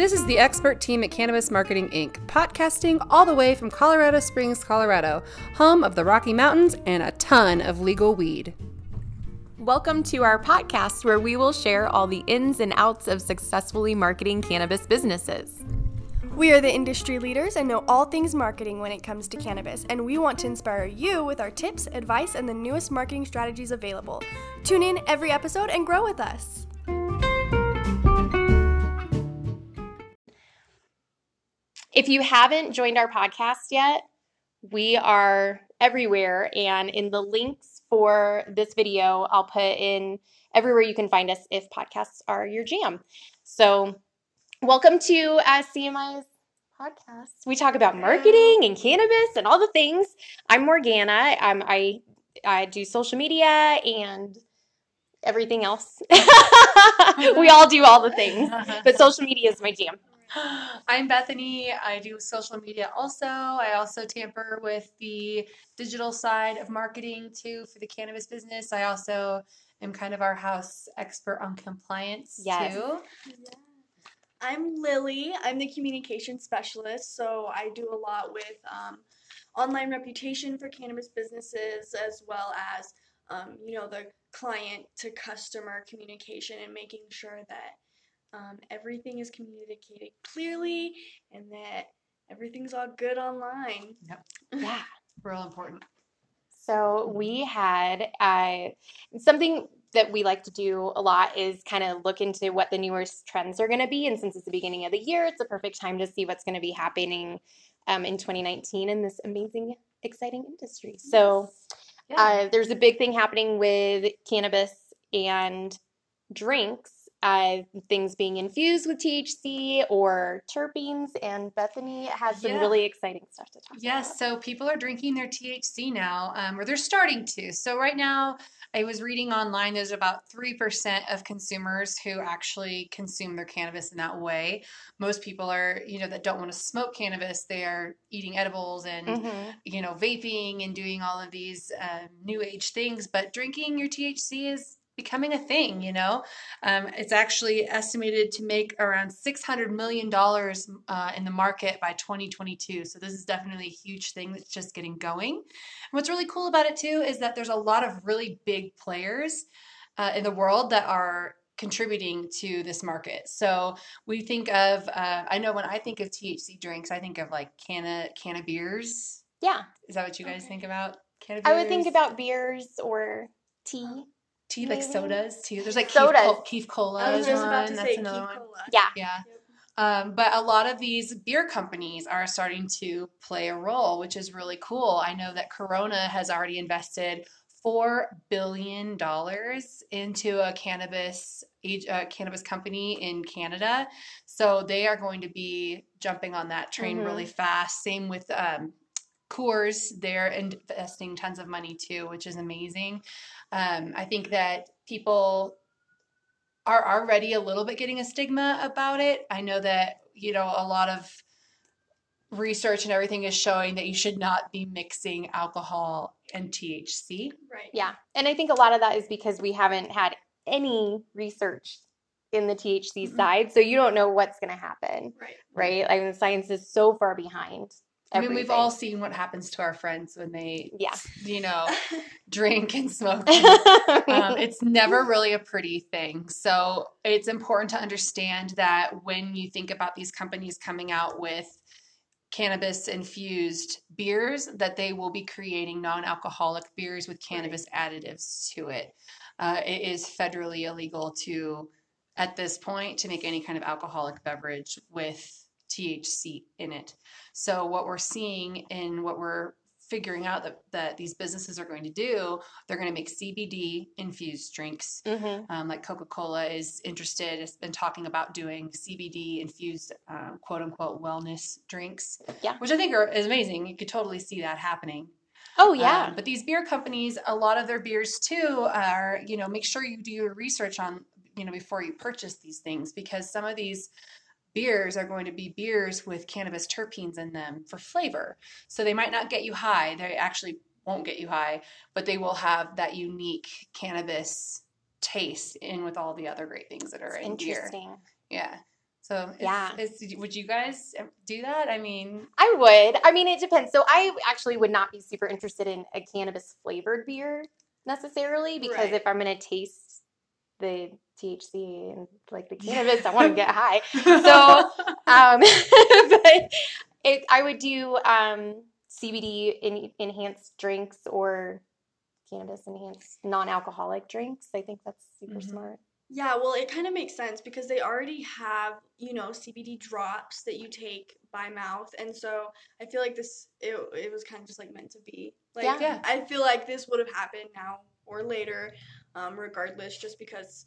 This is the expert team at Cannabis Marketing Inc., podcasting all the way from Colorado Springs, Colorado, home of the Rocky Mountains and a ton of legal weed. Welcome to our podcast where we will share all the ins and outs of successfully marketing cannabis businesses. We are the industry leaders and know all things marketing when it comes to cannabis, and we want to inspire you with our tips, advice, and the newest marketing strategies available. Tune in every episode and grow with us. If you haven't joined our podcast yet, we are everywhere. And in the links for this video, I'll put in everywhere you can find us if podcasts are your jam. So, welcome to uh, CMI's podcast. We talk about marketing and cannabis and all the things. I'm Morgana. I'm, I I do social media and everything else. we all do all the things, but social media is my jam. I'm Bethany. I do social media also. I also tamper with the digital side of marketing too for the cannabis business. I also am kind of our house expert on compliance Yes. too. I'm Lily. I'm the communication specialist, so I do a lot with um, online reputation for cannabis businesses as well as um, you know the client to customer communication and making sure that um, everything is communicated clearly and that everything's all good online. Yep. Yeah. Real important. So we had uh, something that we like to do a lot is kind of look into what the newest trends are going to be. And since it's the beginning of the year, it's a perfect time to see what's going to be happening um, in 2019 in this amazing, exciting industry. So uh, there's a big thing happening with cannabis and drinks. Uh, things being infused with THC or terpenes, and Bethany has some Yeah. really exciting stuff to talk Yes, about. Yes, so people are drinking their THC now, um, or they're starting to. So right now, I was reading online. There's about three percent of consumers who actually consume their cannabis in that way. Most people are, you know, that don't want to smoke cannabis. They are eating edibles and Mhm. you know, vaping and doing all of these uh, new age things, but drinking your THC is becoming a thing, you know? Um, it's actually estimated to make around $600 million uh, in the market by 2022. So this is definitely a huge thing that's just getting going. And what's really cool about it too is that there's a lot of really big players uh, in the world that are contributing to this market. So we think of, uh, I know when I think of THC drinks, I think of like canna, canna beers. Yeah. Is that what you guys Okay. think about? Canna beers? I would think about beers or tea. Tea like maybe. sodas too. There's like Sodas. Keef, Col- Keef Cola I was is just one. about to That's say another Keef one. Cola. Yeah. Yeah. Um, but a lot of these beer companies are starting to play a role, which is really cool. I know that Corona has already invested four billion dollars into a cannabis age- uh, cannabis company in Canada, so they are going to be jumping on that train Mhm. really fast. Same with um, Coors; they're investing tons of money too, which is amazing. Um, I think that people are already a little bit getting a stigma about it. I know that, you know, a lot of research and everything is showing that you should not be mixing alcohol and THC. Right. Yeah. And I think a lot of that is because we haven't had any research in the THC Mhm. side. So you don't know what's going to happen, Right. right? I mean, science is so far behind. I mean, we've all seen what happens to our friends when they, Yeah. you know, drink and smoke. um, it's never really a pretty thing. So it's important to understand that when you think about these companies coming out with cannabis infused beers, that they will be creating non alcoholic beers with cannabis additives to it. Uh, it is federally illegal to, at this point, to make any kind of alcoholic beverage with THC in it. So what we're seeing and what we're figuring out that, that these businesses are going to do, they're going to make CBD infused drinks. Mhm. Um, like Coca Cola is interested, has been talking about doing CBD infused, um, quote unquote, wellness drinks. Yeah. Which I think are, is amazing. You could totally see that happening. Oh, yeah. Um, but these beer companies, a lot of their beers too are, you know, make sure you do your research on, you know, before you purchase these things because some of these beers are going to be beers with cannabis terpenes in them for flavor. So they might not get you high. They actually won't get you high, but they will have that unique cannabis taste in with all the other great things that are in beer. Interesting. Yeah. So it's- Yeah. it's- would you guys do that? I mean, I would. I mean, it depends. So I actually would not be super interested in a cannabis flavored beer necessarily because Right. if I'm going to taste the THC and like the cannabis, I want to get high. So, um, but it, I would do um, CBD in, enhanced drinks or cannabis enhanced non-alcoholic drinks. I think that's super Mhm. smart. Yeah, well, it kind of makes sense because they already have, you know, CBD drops that you take by mouth. And so I feel like this, it, it was kind of just like meant to be. Like, Yeah. Yeah. I feel like this would have happened now or later, um, regardless, just because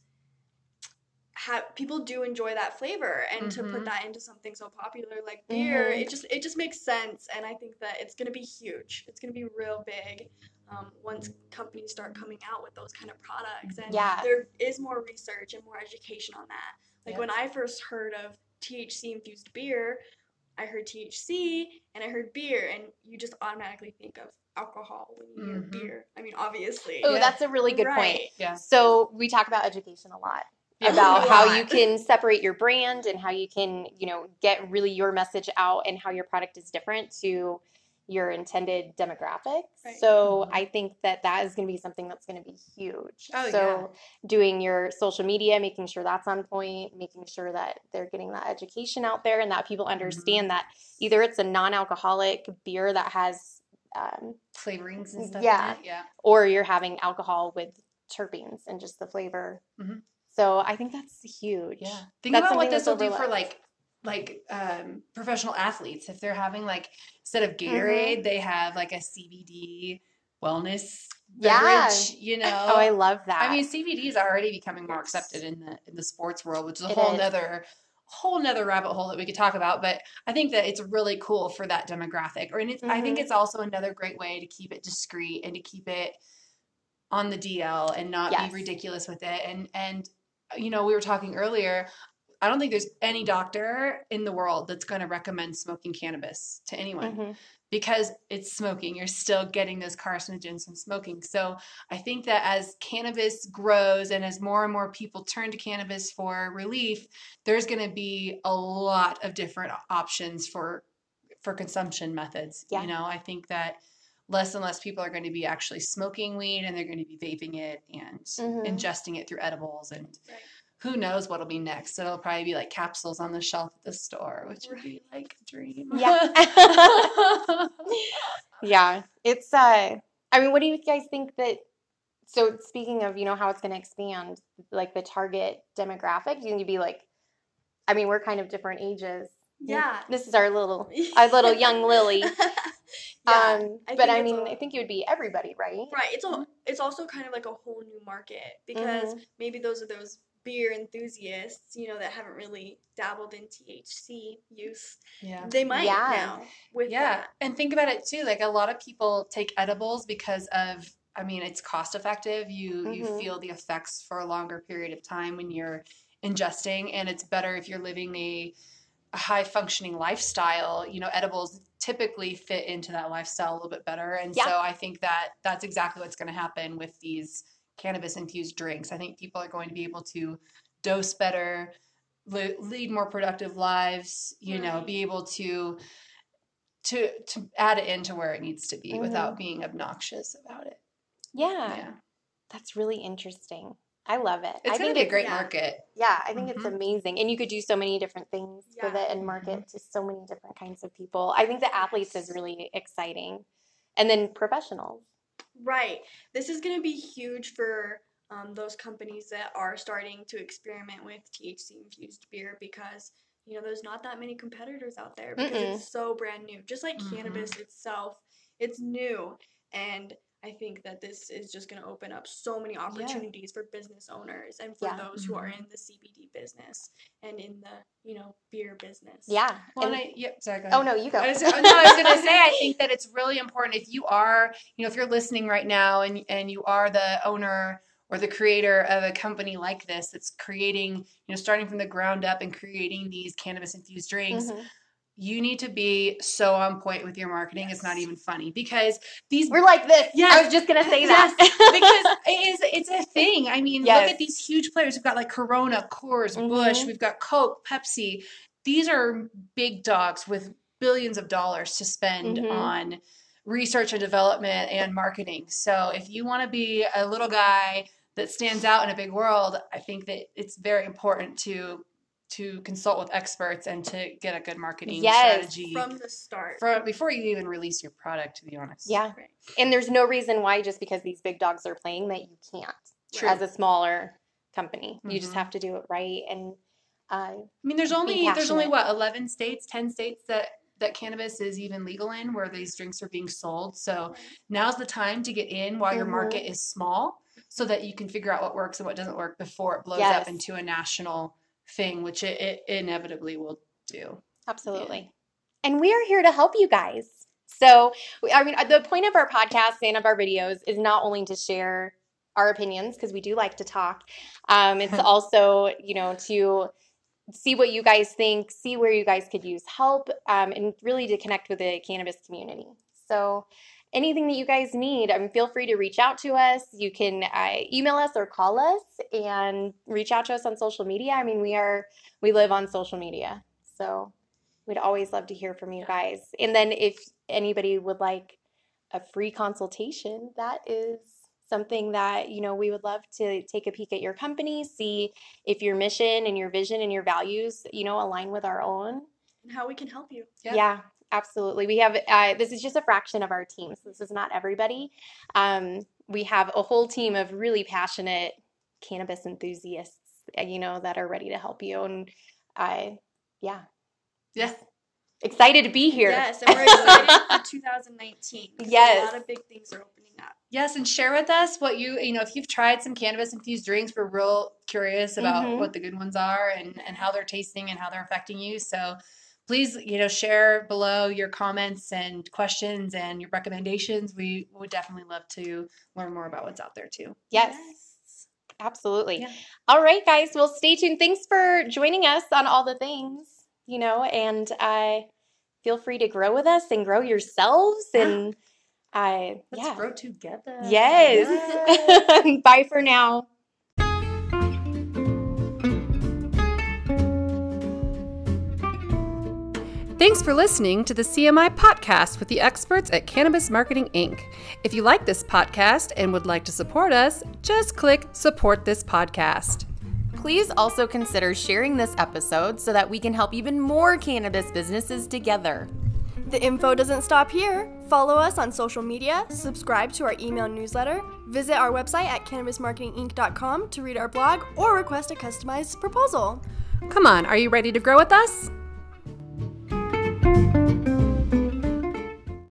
ha- people do enjoy that flavor. And to Mhm. put that into something so popular like beer, Mhm. it just it just makes sense. And I think that it's going to be huge. It's going to be real big. Um, once companies start coming out with those kind of products and Yeah. there is more research and more education on that like Yeah. when i first heard of thc infused beer i heard thc and i heard beer and you just automatically think of alcohol when you hear Mhm. beer i mean obviously Oh, Yeah. that's a really good point. Yeah. So we talk about education a lot Yeah. About how you can separate your brand and how you can, you know, get really your message out and how your product is different to your intended demographics. Right. So Mhm. I think that that is going to be something that's going to be huge. Oh, so doing your social media, making sure that's on point, making sure that they're getting that education out there and that people Mm-hmm. understand that either it's a non-alcoholic beer that has um, Flavorings and stuff. Yeah. In it. Yeah. or you're having alcohol with terpenes and just the flavor. Mhm. So I think that's huge. Yeah. Think That's about what this will do for like like um, professional athletes if they're having like instead of Mm-hmm. Gatorade they have like a CBD wellness beverage, Yeah. You know. Oh, I love that. I mean, CBD is already becoming more accepted in the in the sports world, which is a It whole is. nother whole nother rabbit hole that we could talk about. But I think that it's really cool for that demographic. Or and it's, I think Mhm. it's also another great way to keep it discreet and to keep it on the DL and not Yes. be ridiculous with it. And and you know, we were talking earlier. I don't think there's any doctor in the world that's going to recommend smoking cannabis to anyone Mhm. because it's smoking. You're still getting those carcinogens from smoking. So I think that as cannabis grows and as more and more people turn to cannabis for relief, there's going to be a lot of different options for for consumption methods. Yeah. You know, I think that less and less people are going to be actually smoking weed and they're going to be vaping it and Mhm. ingesting it through edibles and Right. who knows what'll be next. so It'll probably be like capsules on the shelf at the store, which would be like a dream. Yeah. yeah. It's uh I mean, what do you guys think that so speaking of, you know, how it's gonna expand, like the target demographic, you can be like I mean, we're kind of different ages. Yeah This is our little our little young Lily. Yeah, um I but I it's mean, I think it would be everybody, right? right it's all it's also kind of like a whole new market because Mm-hmm. maybe those are those beer enthusiasts you know that haven't really dabbled in thc use yeah. they might Yeah. now with Yeah. that. And think about it too. Like a lot of people take edibles because of I mean, it's cost effective. You you Mhm. feel the effects for a longer period of time when you're ingesting and it's better if you're living a, a high functioning lifestyle. You know, edibles typically fit into that lifestyle a little bit better. And Yeah. so I think that that's exactly what's going to happen with these cannabis infused drinks. I think people are going to be able to dose better, lead more productive lives, you know, be able to to to add it into where it needs to be Mhm. without being obnoxious about it. Yeah. Yeah. That's really interesting. I love it. It's I going to think be a great yeah. market. Yeah, I think it's Mhm. amazing. And you could do so many different things with it and market to so many different kinds of people. I think the athletes is really exciting. And then professionals. Right. This is going to be huge for um, those companies that are starting to experiment with THC infused beer because you know there's not that many competitors out there because Mm-mm. it's so brand new. Just like Mhm. cannabis itself, it's new and I think that this is just going to open up so many opportunities for business owners and for Yeah. those who are Mhm. in the CBD business and in the, you know, beer business. Yeah. Well, And- and I, yep, sorry, go ahead. oh no, you go. I was, no, I was going to say, I think that it's really important if you are, you know, if you're listening right now and and you are the owner or the creator of a company like this that's creating, you know, starting from the ground up and creating these cannabis infused drinks. Mhm. You need to be so on point with your marketing. It's not even funny because these We're like this. Yeah, I was just gonna say that. Yes, because it is it's a thing. I mean, Yes. look at these huge players. We've got like Corona, Coors, Busch, Mhm. we've got Coke, Pepsi. These are big dogs with billions of dollars to spend Mhm. on research and development and marketing. So if you want to be a little guy that stands out in a big world, I think that it's very important to to consult with experts and to get a good marketing Yes. strategy From the start. for, before you even release your product to be honest. yeah. Right. And there's no reason why just because these big dogs are playing that you can't True. as a smaller company. You just Mhm. have to do it right and uh, I mean, there's only there's only what eleven states, ten states that that cannabis is even legal in, where these drinks are being sold. So now's the time to get in while your Mhm. market is small, so that you can figure out what works and what doesn't work before it blows Yes. up into a national thing, which it, it inevitably will do. Absolutely. And we are here to help you guys. So, I mean, the point of our podcast and of our videos is not only to share our opinions, because we do like to talk, um, it's also, you know, to see what you guys think, see where you guys could use help, um, and really to connect with the cannabis community. So, anything that you guys need, I mean, feel free to reach out to us. You can uh, email us or call us and reach out to us on social media. I mean, we are we live on social media, so we'd always love to hear from you guys. And then if anybody would like a free consultation, that is something that you know we would love to take a peek at your company, see if your mission and your vision and your values, you know, align with our own. And how we can help you. Yeah. Yeah, absolutely. We have uh, this is just a fraction of our team, so this is not everybody. Um, we have a whole team of really passionate cannabis enthusiasts, uh, you know, that are ready to help you. And I, yeah, Yeah. excited to be here. Yes, and we're excited for 2019. 'cause Yes. A lot of big things are opening up. Yes, and share with us what you you know if you've tried some cannabis infused drinks. We're real curious about Mhm. what the good ones are and and how they're tasting and how they're affecting you. So please you know share below your comments and questions and your recommendations. We would definitely love to learn more about what's out there too. Yes, absolutely. Yeah. All right, guys. Well, stay tuned. Thanks for joining us on all the things, you know, and I feel free to grow with us and grow yourselves. And I, Let's yeah. grow together. Yes. Bye for now. Thanks for listening to the CMI podcast with the experts at Cannabis Marketing Inc. If you like this podcast and would like to support us, just click support this podcast. Please also consider sharing this episode so that we can help even more cannabis businesses together. The info doesn't stop here. Follow us on social media, subscribe to our email newsletter, visit our website at cannabismarketinginc.com to read our blog, or request a customized proposal. Come on, are you ready to grow with us?